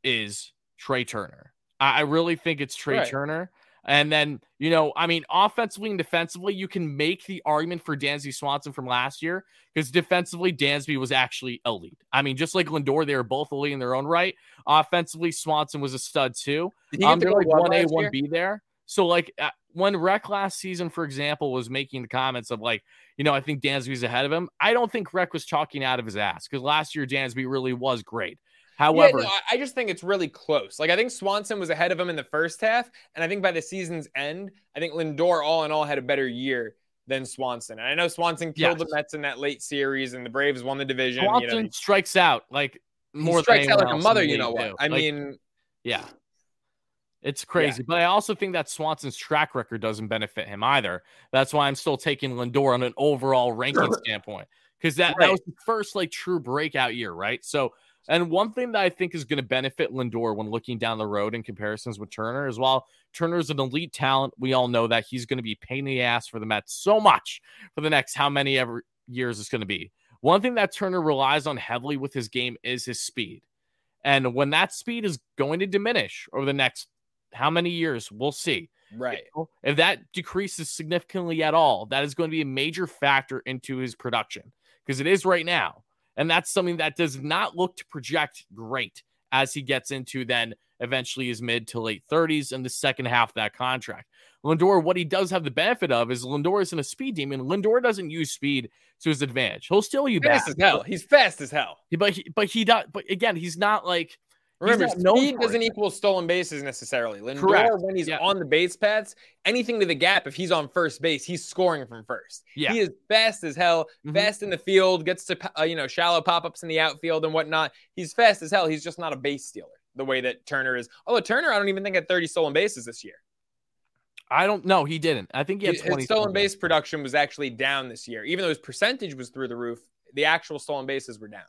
is Trea Turner. I, I really think it's Trea Right. Turner. And then, you know, I mean, offensively and defensively, you can make the argument for Dansby Swanson from last year because defensively, Dansby was actually elite. I mean, just like Lindor, they were both elite in their own right. Offensively, Swanson was a stud too. Did he get Um, they're like one A, 1B there. So like uh, when Rec last season, for example, was making the comments of like, you know, I think Dansby's ahead of him. I don't think Rec was talking out of his ass because last year Dansby really was great. However, yeah, no, I- just think it's really close. Like I think Swanson was ahead of him in the first half, and I think by the season's end, I think Lindor all in all had a better year than Swanson. And I know Swanson killed Yes. the Mets in that late series, and the Braves won the division. Swanson you know, strikes out like he more than strikes out like a mother. You know what? I Like, mean, yeah. It's crazy, but I also think that Swanson's track record doesn't benefit him either. That's why I'm still taking Lindor on an overall ranking standpoint because that, that was the first like true breakout year, right? So, and one thing that I think is going to benefit Lindor when looking down the road in comparisons with Turner is while Turner's an elite talent, we all know that he's going to be pain in the ass for the Mets so much for the next how many ever years it's going to be. One thing that Turner relies on heavily with his game is his speed. And when that speed is going to diminish over the next how many years, we'll see. right. If that decreases significantly at all, that is going to be a major factor into his production because it is right now. And that's something that does not look to project great as he gets into then eventually his mid to late 30s and the second half of that contract. Lindor, what he does have the benefit of is Lindor isn't a speed demon. Lindor doesn't use speed to his advantage. He'll steal you back. As hell. He's fast as hell. But he, but he does. But again, he's not like Remember, not speed doesn't it. equal stolen bases necessarily. Lindor, Correct. when he's Yeah. on the base paths, anything to the gap, if he's on first base, he's scoring from first. Yeah. He is fast as hell, Mhm. fast in the field, gets to uh, you know shallow pop ups in the outfield and whatnot. He's fast as hell. He's just not a base stealer the way that Turner is. Although Turner, I don't even think had 30 stolen bases this year. I don't know. He didn't. I think he had His 20 stolen base production was actually down this year, even though his percentage was through the roof. The actual stolen bases were down.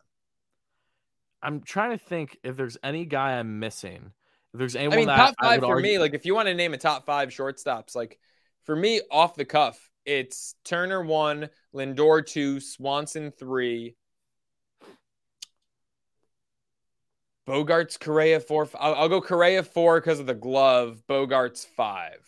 I'm trying to think if there's any guy I'm missing. If there's anyone I mean, that top I five would for argue- me, like if you want to name a top five shortstops, like for me, off the cuff, it's Turner one, Lindor two, Swanson three, Bogaerts Correa four. I'll, I'll go Correa four because of the glove. Bogaerts five,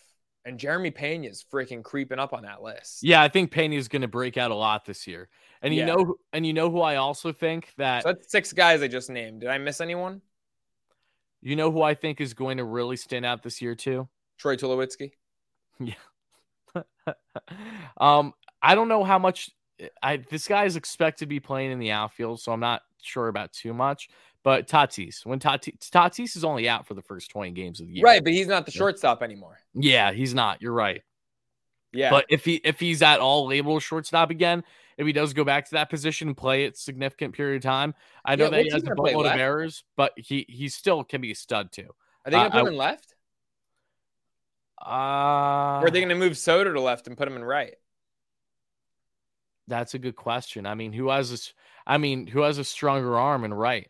and Jeremy Pena is freaking creeping up on that list. Yeah, I think Pena is going to break out a lot this year. And you Yeah. know, who- and you know who I also think that So that's six guys I just named. Did I miss anyone? you know who I think is going to really stand out this year too. Troy Tulowitzki. Yeah. um, I don't know how much I this guy is expected to be playing in the outfield, so I'm not sure about too much. But Tatis, when Tatis Tatis is only out for the first 20 games of the year, Right, but he's not the shortstop anymore. Yeah, he's not. You're right. Yeah. But if he if he's at all labeled shortstop again, if he does go back to that position and play it significant period of time, I know Yeah, that he has a boatload of errors, but he he still can be a stud too. are they gonna uh, put I- him in left? Uh Or are they gonna move Soto to left and put him in right? That's a good question. I mean, who has this? I mean, who has a stronger arm and right?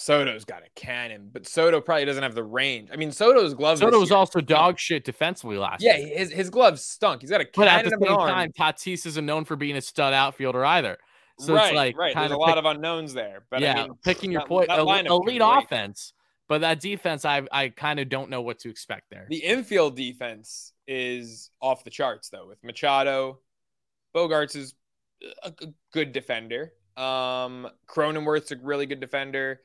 Soto's got a cannon, but Soto probably doesn't have the range. I mean, Soto's gloves. Soto was also dog shit defensively last Yeah, year. his his gloves stunk. He's got a But cannon at the same time, Tatis isn't known for being a stud outfielder either. So right, it's like right. kind There's a lot of unknowns there. But yeah, I mean, picking your point. that el- lineup was Elite offense, but that defense, I I kind of don't know what to expect there. The infield defense is off the charts though. With Machado, Bogaerts is a good defender. Um, Cronenworth's a really good defender.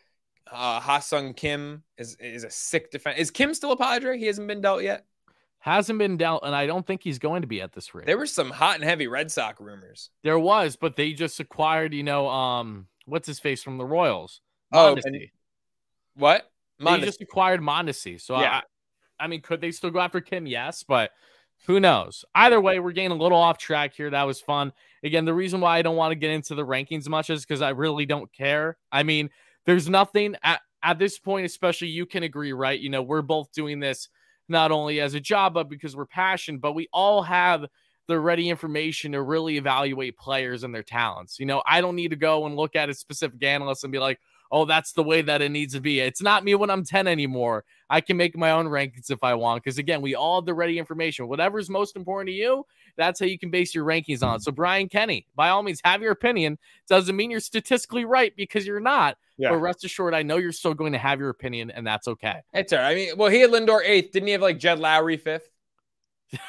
Uh, Ha-Sung Kim is is a sick defender. Is Kim still a Padre? He hasn't been dealt yet. Hasn't been dealt, and I don't think he's going to be at this rate. There were some hot and heavy Red Sox rumors. There was, but they just acquired, you know, um, what's his face from the Royals? Oh, and what? they just acquired Mondesi. So Yeah. I, I mean, could they still go after Kim? Yes, but who knows? Either way, we're getting a little off track here. That was fun. Again, the reason why I don't want to get into the rankings much is because I really don't care. I mean, there's nothing at, at this point, especially you can agree, right? You know, we're both doing this not only as a job, but because we're passionate, but we all have the ready information to really evaluate players and their talents. You know, I don't need to go and look at a specific analyst and be like, oh, that's the way that it needs to be. It's not me when I'm 10 anymore. I can make my own rankings if I want. Because again, we all have the ready information. Whatever's most important to you, that's how you can base your rankings on. So, Brian Kenny, by all means, have your opinion. Doesn't mean you're statistically right because you're not. Yeah. But rest assured, I know you're still going to have your opinion, and that's okay. It's all right. I mean, well, he had Lindor eighth. Didn't he have like Jed Lowrie fifth?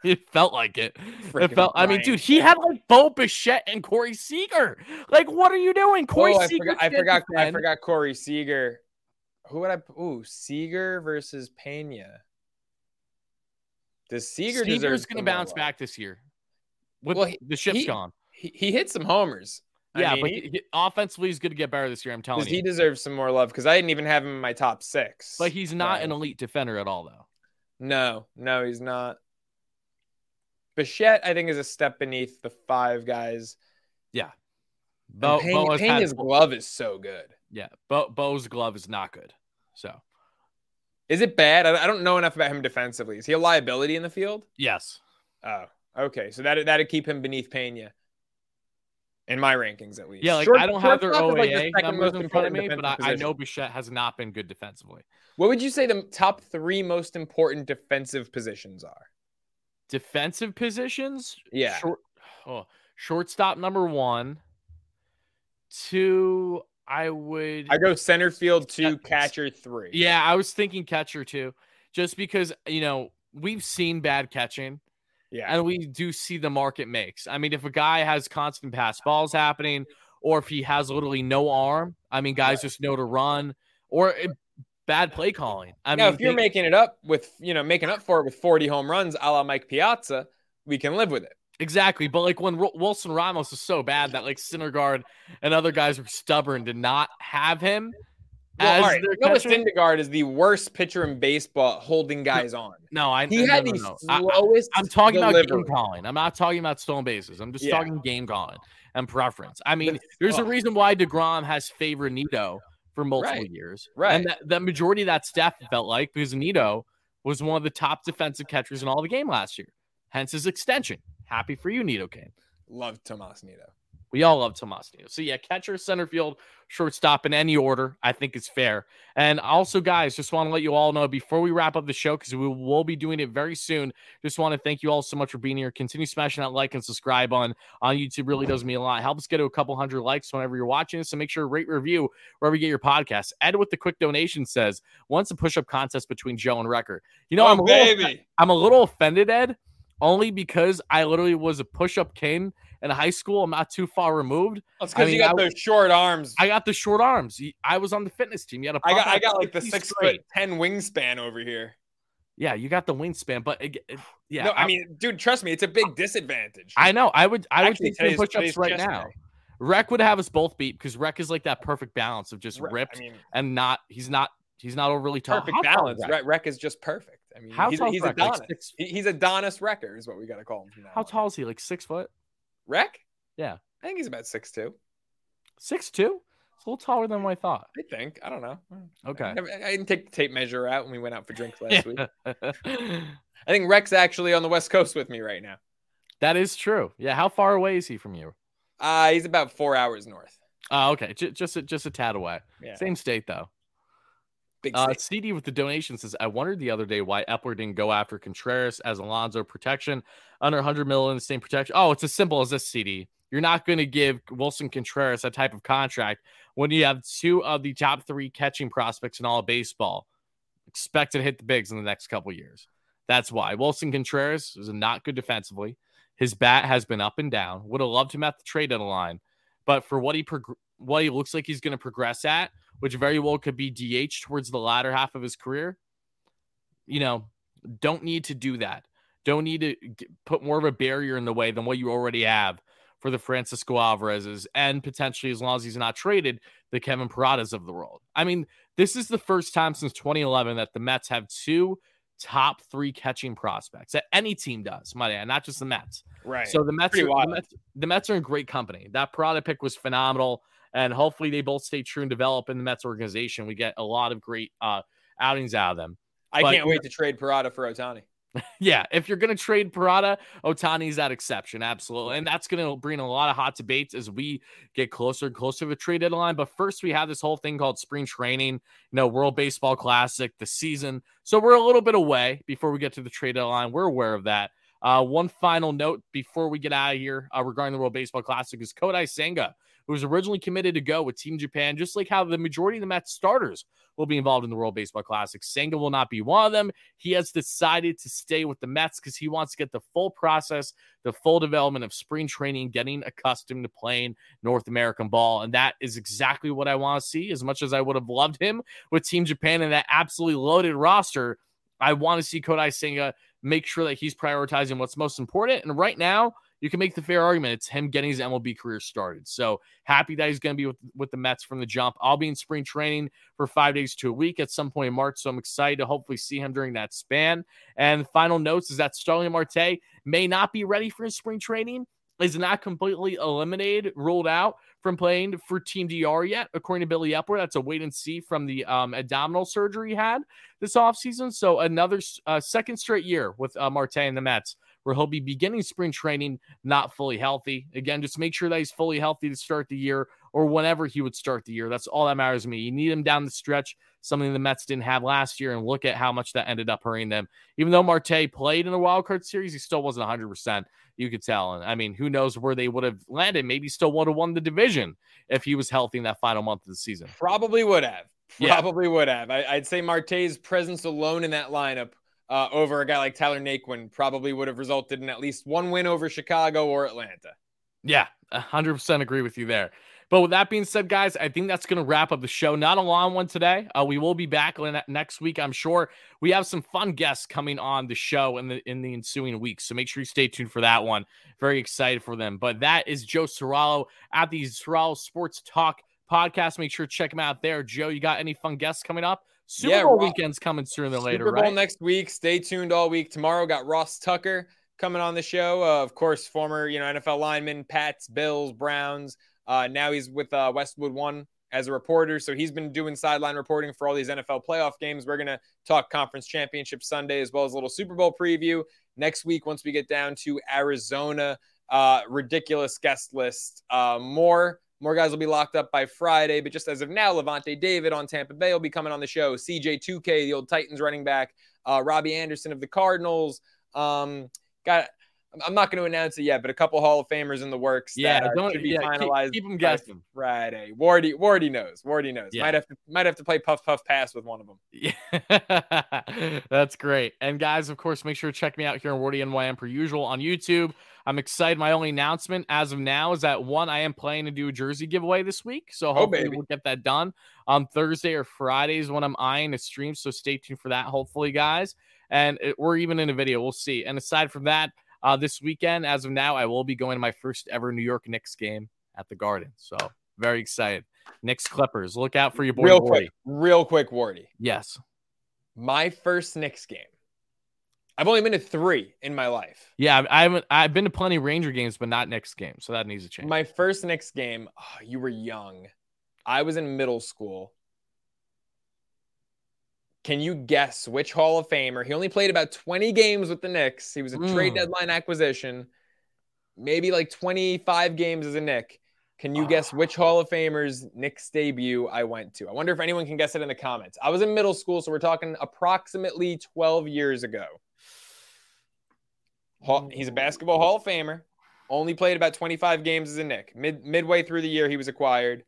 It felt like it. Freaking it felt. I mean, dude, he had like Bo Bichette and Corey Seager. Like, what are you doing, oh, Corey oh, I Seager? forgot. I forgot. I forgot Corey Seager. Who would I? Ooh, Seager versus Pena. Does Seager Seager's going to bounce back this year. With Well, he- the ship's he- gone. He, he hit some homers. I Yeah, mean, but he- offensively, he's going to get better this year. I'm telling does you. he deserves some more love? Because I didn't even have him in my top six. but he's not an elite defender at all, though. No, no, he's not. Bichette, I think, is a step beneath the five guys. Bo, And Pena, Bo Pena's glove is so good. yeah, Bo, Bo's glove is not good. So Is it bad? I I don't know enough about him defensively. Is he a liability in the field? yes, Oh, okay. So that that'd keep him beneath Pena. In my rankings, at least. yeah. Like Short- I don't have their OAA like, the numbers in front of me, but I, I know. Bichette has not been good defensively. What would you say the top three most important defensive positions are? Defensive positions, Yeah. Short, oh, shortstop number one. Two, I would. I go center field two, catcher three. Yeah, I was thinking catcher two, just because you know we've seen bad catching, yeah. and we do see the market makes. I mean, if a guy has constant pass balls happening, or if he has literally no arm, I mean, guys Right. just know to run, or it, bad play calling. I now, mean, if you're they- making it up with, you know, making up for it with 40 home runs, a la Mike Piazza, we can live with it. exactly, but like when Ro- Wilson Ramos is so bad that like Syndergaard and other guys were stubborn to not have him. Well, as all right. Noah? Syndergaard is the worst pitcher in baseball holding guys on. No, I He no, had no, the no. I- I- slowest. I'm talking about game calling. I'm not talking about stolen bases. I'm just Yeah. talking game calling and preference. I mean, there's a oh. reason why DeGrom has favored Nido for multiple Right. years. Right. And that, the majority of that staff felt like because Nido was one of the top defensive catchers in all the game last year. Hence his extension. Happy for you, Nido Kane. Love Tomas Nido. We all love Tomas Nido. So yeah, catcher, center field, shortstop in any order, I think is fair. And also, guys, just want to let you all know before we wrap up the show, because we will be doing it very soon. Just want to thank you all so much for being here. Continue smashing that like and subscribe on on YouTube. Really does mean a lot. Helps get to a couple hundred likes whenever you're watching this. So make sure to rate review wherever you get your podcast. Ed with the quick donation says, once a push-up contest between Joe and Recker. You know, oh, I'm a little. I'm a little offended, Ed, only because I literally was a push-up king in high school. I'm not too far removed. That's I because mean, you got I- those short arms. I got the short arms. I was on the fitness team. You had to I got, I got like the six straight. foot ten wingspan over here. Yeah, you got the wingspan, but it, it- yeah, no, I mean, dude, trust me, it's a big disadvantage. I know. I would, I would take today's- push-ups right now. day. Rec would have us both beat because Rec is like that perfect balance of just ripped I mean, and not. He's not. He's not overly tall. perfect How balance. Rec? Is just perfect. I mean, How he's, tall is he's Rec? Like Adonis. six- He- he's Adonis Recker is what we got to call him from now How tall is he? Like six foot, Rec? Yeah. I think he's about six two. six two. It's a little taller than what I thought. I think. I don't know. Okay. I, I didn't take the tape measure out when we went out for drinks last week. I think Rec's actually on the West Coast with me right now. That is true. Yeah. How far away is he from you? Uh, he's about four hours north. Oh, okay. J- just a, just a tad away. Yeah. Same state though. Big Uh. CD with the donation says, I wondered the other day why Eppler didn't go after Contreras as Alonso protection under 100 million in the same protection. Oh, it's as simple as this, CD. You're not going to give Willson Contreras that type of contract when you have two of the top three catching prospects in all of baseball expected to hit the bigs in the next couple years. That's why Willson Contreras is not good defensively. His bat has been up and down. Would have loved him at the trade deadline, but for what he prog- what he looks like he's going to progress at, which very well could be DH towards the latter half of his career, you know, don't need to do that. Don't need to put more of a barrier in the way than what you already have for the Francisco Alvarez's and potentially, as long as he's not traded, the Kevin Paradas of the world. I mean, this is the first time since 2011 that the Mets have two top three catching prospects that any team does, might I add, not just the Mets. right. So the Mets, are, the. Mets, the Mets are in great company. That Parada pick was phenomenal, and hopefully they both stay true and develop in the Mets organization. We get a lot of great uh, outings out of them. I but- can't wait to trade Parada for Ohtani. Yeah, if you're going to trade Parada, Ohtani's that exception, absolutely, and that's going to bring a lot of hot debates as we get closer and closer to the trade deadline. But first, we have this whole thing called spring training, you know, World Baseball Classic, the season. So we're a little bit away before we get to the trade deadline. We're aware of that. Uh, one final note before we get out of here uh, regarding the World Baseball Classic is Kodai Senga, who was originally committed to go with Team Japan, just like how the majority of the Mets starters will be involved in the World Baseball Classic. Senga will not be one of them. He has decided to stay with the Mets because he wants to get the full process, the full development of spring training, getting accustomed to playing North American ball. And that is exactly what I want to see. As much as I would have loved him with Team Japan and that absolutely loaded roster, I want to see Kodai Senga make sure that he's prioritizing what's most important. And right now, you can make the fair argument it's him getting his MLB career started. So happy that he's going to be with, with the Mets from the jump. I'll be in spring training for five days to a week at some point in March. So I'm excited to hopefully see him during that span. And final notes is that Starling Marte may not be ready for his spring training, is not completely eliminated, ruled out from playing for Team DR yet, according to Billy Eppler. That's a wait and see from the um, abdominal surgery he had this offseason. So another uh, second straight year with uh, Marte and the Mets where he'll be beginning spring training not fully healthy. Again, just make sure that he's fully healthy to start the year or whenever he would start the year. That's all that matters to me. You need him down the stretch, something the Mets didn't have last year, and look at how much that ended up hurting them. Even though Marte played in the wild card series, he still wasn't 100%. You could tell. And I mean, who knows where they would have landed? Maybe still would have won the division if he was healthy in that final month of the season. Probably would have. Yeah. Probably would have. I, I'd say Marte's presence alone in that lineup uh, over a guy like Tyler Naquin probably would have resulted in at least one win over Chicago or Atlanta. Yeah, 100% agree with you there. But with that being said, guys, I think that's going to wrap up the show. Not a long one today. Uh, we will be back next week, I'm sure. We have some fun guests coming on the show in the in the ensuing weeks, so make sure you stay tuned for that one. Very excited for them. But that is Joe Cirillo at the Cirillo Sports Talk podcast. Make sure to check him out there. Joe, you got any fun guests coming up? Super Yeah, Bowl Ro- weekend's coming sooner than later, Super Bowl right? next week. Stay tuned all week. Tomorrow got Ross Tucker coming on the show. Uh, of course, former you know NFL lineman, Pats, Bills, Browns. Uh, now he's with uh, Westwood One as a reporter. So he's been doing sideline reporting for all these NFL playoff games. We're gonna talk conference championship Sunday as well as a little Super Bowl preview next week. Once we get down to Arizona, uh, ridiculous guest list. Uh, more. More guys will be locked up by Friday, but just as of now, Lavonte David on Tampa Bay will be coming on the show. CJ2K, the old Titans running back, uh, Robbie Anderson of the Cardinals. Um, got, I'm not going to announce it yet, but a couple Hall of Famers in the works. Yeah, that, don't should be yeah, finalized. Keep, them guessing. Friday. Wardy, Wardy knows. Wardy knows. Yeah. Might have to, might have to play puff puff pass with one of them. Yeah, that's great. And guys, of course, make sure to check me out here on Wardy NYM per usual on YouTube. I'm excited. My only announcement as of now is that one, I am planning to do a jersey giveaway this week. So hopefully baby. we'll get that done on Thursday or Fridays when I'm eyeing a stream. So stay tuned for that, hopefully, guys. And it, we're even in a video. We'll see. And aside from that, uh, this weekend, as of now, I will be going to my first ever New York Knicks game at the Garden. So very excited. Knicks Clippers. Look out for your boy. real Wardy. quick, real quick, Wardy. Yes. My first Knicks game. I've only been to three in my life. Yeah, I- haven't. I've been to plenty of Ranger games, but not Knicks game. so that needs to change. My first Knicks game, oh, you were young. I was in middle school. Can you guess which Hall of Famer? He only played about 20 games with the Knicks. He was a trade Mm. deadline acquisition. maybe like 25 games as a Knick. Can you guess which Hall of Famers Knicks debut I went to? I wonder if anyone can guess it in the comments. I was in middle school, so we're talking approximately 12 years ago. He's a basketball Hall of Famer. Only played about 25 games as a Knick. Mid midway through the year, he was acquired.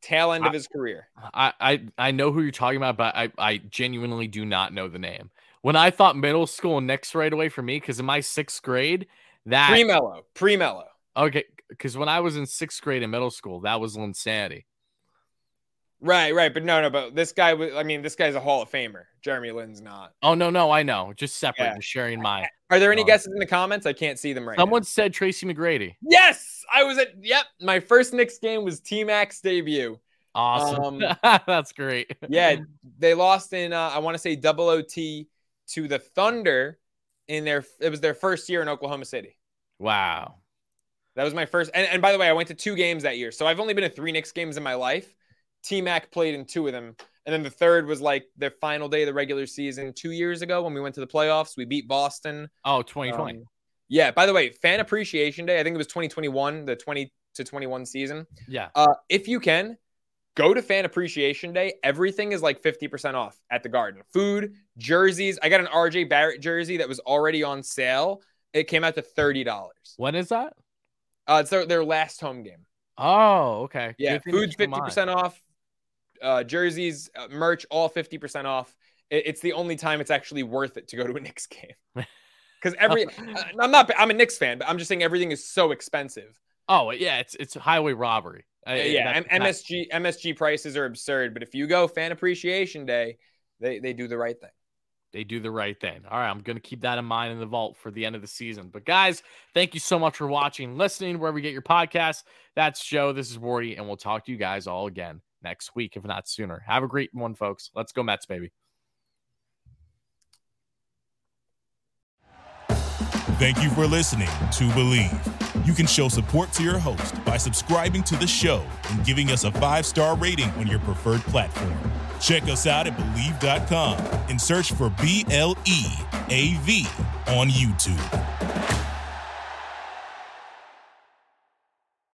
Tail end of his career. I, I I know who you're talking about, but I, I genuinely do not know the name. When I thought middle school Knicks right away for me, because in my sixth grade, that Pre Mello. Pre Mello. okay, because when I was in sixth grade in middle school, that was Linsanity. Right, right. But no, no, but this guy was, I mean, this guy's a Hall of Famer. Jeremy Lin's not. Oh no, no, I know. Just separate, Yeah. just sharing my. Are there any guesses in the comments? I can't see them right Someone now. said Tracy McGrady. Yes, I was at, yep. My first Knicks game was T Mac's debut. Awesome. Um, That's great. Yeah, they lost in, uh, I want to say double OT to the Thunder in their, it was their first year in Oklahoma City. Wow. That was my first. And, and by the way, I went to two games that year. So I've only been to three Knicks games in my life. T Mac played in two of them. And then the third was like the final day of the regular season two years ago when we went to the playoffs. We beat Boston. Oh, 2020. Um, yeah. By the way, Fan Appreciation Day, I think it was 2021, the 20 to 21 season. yeah. Uh, if you can, go to Fan Appreciation Day. Everything is like 50% off at the Garden. Food, jerseys. I got an RJ Barrett jersey that was already on sale. It came out to $30. When is that? Uh, it's their, their last home game. Oh, okay. Yeah, Good thing to food's fifty mind. percent off. Uh, jerseys, uh, merch, all fifty percent off. It- it's the only time it's actually worth it to go to a Knicks game. Because every, uh, I'm not, I'm a Knicks fan, but I'm just saying everything is so expensive. Oh, yeah. It's it's highway robbery. Uh, yeah, M- MSG MSG prices are absurd, but if you go Fan Appreciation Day, they they do the right thing. they do the right thing. All right, I'm going to keep that in mind in the vault for the end of the season. But guys, thank you so much for watching, listening, wherever you get your podcasts. That's Joe. This is Wardy, and we'll talk to you guys all again next week, if not sooner. Have a great one, folks. Let's go Mets, baby. Thank you for listening to Bleav. You can show support to your host by subscribing to the show and giving us a five star rating on your preferred platform. Check us out at Bleav.com and search for B L E A V on YouTube.